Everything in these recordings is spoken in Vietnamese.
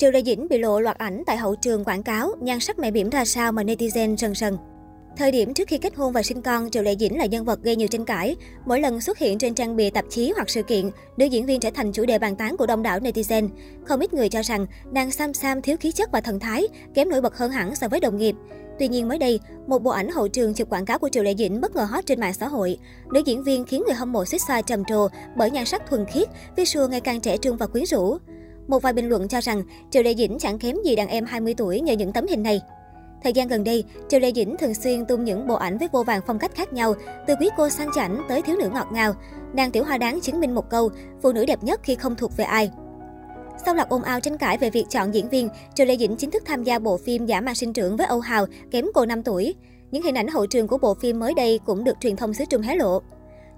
Triệu Lê Dĩnh bị lộ loạt ảnh tại hậu trường quảng cáo, nhan sắc mẹ bỉm ra sao mà netizen sần sần. Thời điểm trước khi kết hôn và sinh con, Triệu Lệ Dĩnh là nhân vật gây nhiều tranh cãi. Mỗi lần xuất hiện trên trang bìa tạp chí hoặc sự kiện, nữ diễn viên trở thành chủ đề bàn tán của đông đảo netizen. Không ít người cho rằng nàng Sam Sam thiếu khí chất và thần thái, kém nổi bật hơn hẳn so với đồng nghiệp. Tuy nhiên mới đây, một bộ ảnh hậu trường chụp quảng cáo của Triệu Lệ Dĩnh bất ngờ hot trên mạng xã hội. Nữ diễn viên khiến người hâm mộ xích xoa trầm trồ bởi nhan sắc thuần khiết, visual ngày càng trẻ trung và quyến rũ. Một vài bình luận cho rằng Triệu Lệ Dĩnh chẳng kém gì đàn em 20 tuổi nhờ những tấm hình này. Thời gian gần đây, Triệu Lệ Dĩnh thường xuyên tung những bộ ảnh với vô vàng phong cách khác nhau, từ quý cô sang chảnh tới thiếu nữ ngọt ngào. Nàng tiểu hoa đáng chứng minh một câu, phụ nữ đẹp nhất khi không thuộc về ai. Sau loạt ồn ào tranh cãi về việc chọn diễn viên, Triệu Lệ Dĩnh chính thức tham gia bộ phim Giả mang sinh trưởng với Âu Hào, kém cô 5 tuổi. Những hình ảnh hậu trường của bộ phim mới đây cũng được truyền thông xứ Trung hé lộ.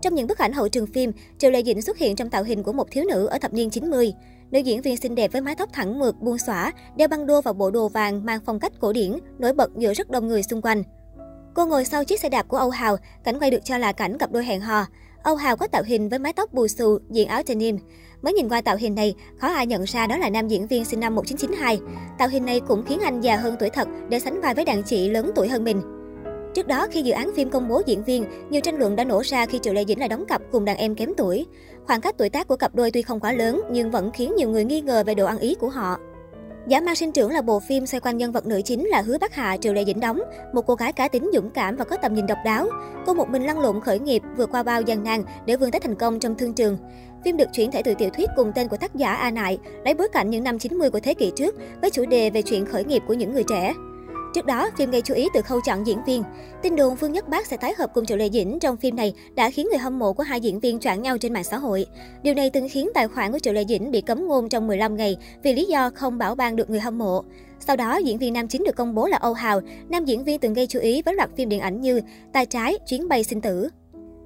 Trong những bức ảnh hậu trường phim, Triệu Lệ Dĩnh xuất hiện trong tạo hình của một thiếu nữ ở thập niên 90. Nữ diễn viên xinh đẹp với mái tóc thẳng mượt buông xõa, đeo băng đô và bộ đồ vàng mang phong cách cổ điển, nổi bật giữa rất đông người xung quanh. Cô ngồi sau chiếc xe đạp của Âu Hào, cảnh quay được cho là cảnh cặp đôi hẹn hò. Âu Hào có tạo hình với mái tóc bù xù, diện áo denim. Mới nhìn qua tạo hình này, khó ai nhận ra đó là nam diễn viên sinh năm 1992. Tạo hình này cũng khiến anh già hơn tuổi thật để sánh vai với đàn chị lớn tuổi hơn mình. Trước đó, khi dự án phim công bố diễn viên, nhiều tranh luận đã nổ ra khi Triệu Lệ Dĩnh là đóng cặp cùng đàn em kém tuổi. Khoảng cách tuổi tác của cặp đôi tuy không quá lớn, nhưng vẫn khiến nhiều người nghi ngờ về độ ăn ý của họ. Giả mang sinh trưởng là bộ phim xoay quanh nhân vật nữ chính là Hứa Bắc Hạ Triệu Lệ Dĩnh đóng, một cô gái cá tính dũng cảm và có tầm nhìn độc đáo. Cô một mình lăn lộn khởi nghiệp, vượt qua bao gian nan để vươn tới thành công trong thương trường. Phim được chuyển thể từ tiểu thuyết cùng tên của tác giả A Nại, lấy bối cảnh những năm 90 của thế kỷ trước với chủ đề về chuyện khởi nghiệp của những người trẻ. Trước đó, phim gây chú ý từ khâu chọn diễn viên. Tin đồn Phương Nhất Bác sẽ tái hợp cùng Triệu Lệ Dĩnh trong phim này đã khiến người hâm mộ của hai diễn viên choảng nhau trên mạng xã hội. Điều này từng khiến tài khoản của Triệu Lệ Dĩnh bị cấm ngôn trong 15 ngày vì lý do không bảo ban được người hâm mộ. Sau đó, diễn viên nam chính được công bố là Âu Hào, nam diễn viên từng gây chú ý với loạt phim điện ảnh như Tài trái, Chuyến bay sinh tử.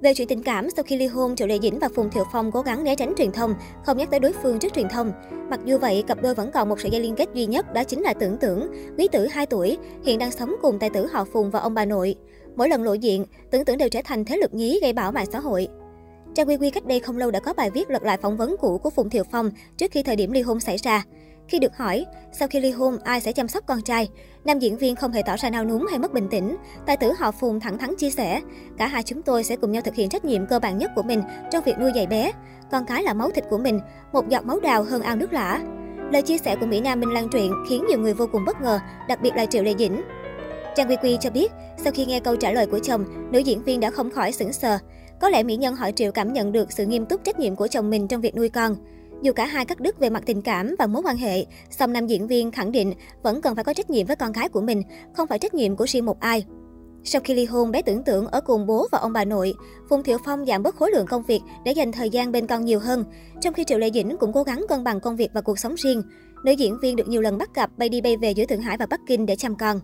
Về chuyện tình cảm, sau khi ly hôn, Triệu Lệ Dĩnh và Phùng Thiệu Phong cố gắng né tránh truyền thông, không nhắc tới đối phương trước truyền thông. Mặc dù vậy, cặp đôi vẫn còn một sợi dây liên kết duy nhất, đó chính là Tưởng Tưởng, quý tử 2 tuổi, hiện đang sống cùng tài tử họ Phùng và ông bà nội. Mỗi lần lộ diện, Tưởng Tưởng đều trở thành thế lực nhí gây bão mạng xã hội. Trang Quy Quy cách đây không lâu đã có bài viết lật lại phỏng vấn cũ của Phùng Thiệu Phong trước khi thời điểm ly hôn xảy ra. Khi được hỏi, sau khi ly hôn, ai sẽ chăm sóc con trai? Nam diễn viên không hề tỏ ra nao núng hay mất bình tĩnh. Tài tử họ Phùng thẳng thắn chia sẻ, cả hai chúng tôi sẽ cùng nhau thực hiện trách nhiệm cơ bản nhất của mình trong việc nuôi dạy bé. Con cái là máu thịt của mình, một giọt máu đào hơn ao nước lã. Lời chia sẻ của Mỹ Nam Minh lan truyện khiến nhiều người vô cùng bất ngờ, đặc biệt là Triệu Lệ Dĩnh. Trang Quy Quy cho biết, sau khi nghe câu trả lời của chồng, nữ diễn viên đã không khỏi sững sờ. Có lẽ mỹ nhân hỏi Triệu cảm nhận được sự nghiêm túc trách nhiệm của chồng mình trong việc nuôi con. Dù cả hai cắt đứt về mặt tình cảm và mối quan hệ, song nam diễn viên khẳng định vẫn cần phải có trách nhiệm với con gái của mình, không phải trách nhiệm của riêng một ai. Sau khi ly hôn, bé tưởng tượng ở cùng bố và ông bà nội, Phùng Thiệu Phong giảm bớt khối lượng công việc để dành thời gian bên con nhiều hơn, trong khi Triệu Lệ Dĩnh cũng cố gắng cân bằng công việc và cuộc sống riêng. Nữ diễn viên được nhiều lần bắt gặp bay đi bay về giữa Thượng Hải và Bắc Kinh để chăm con.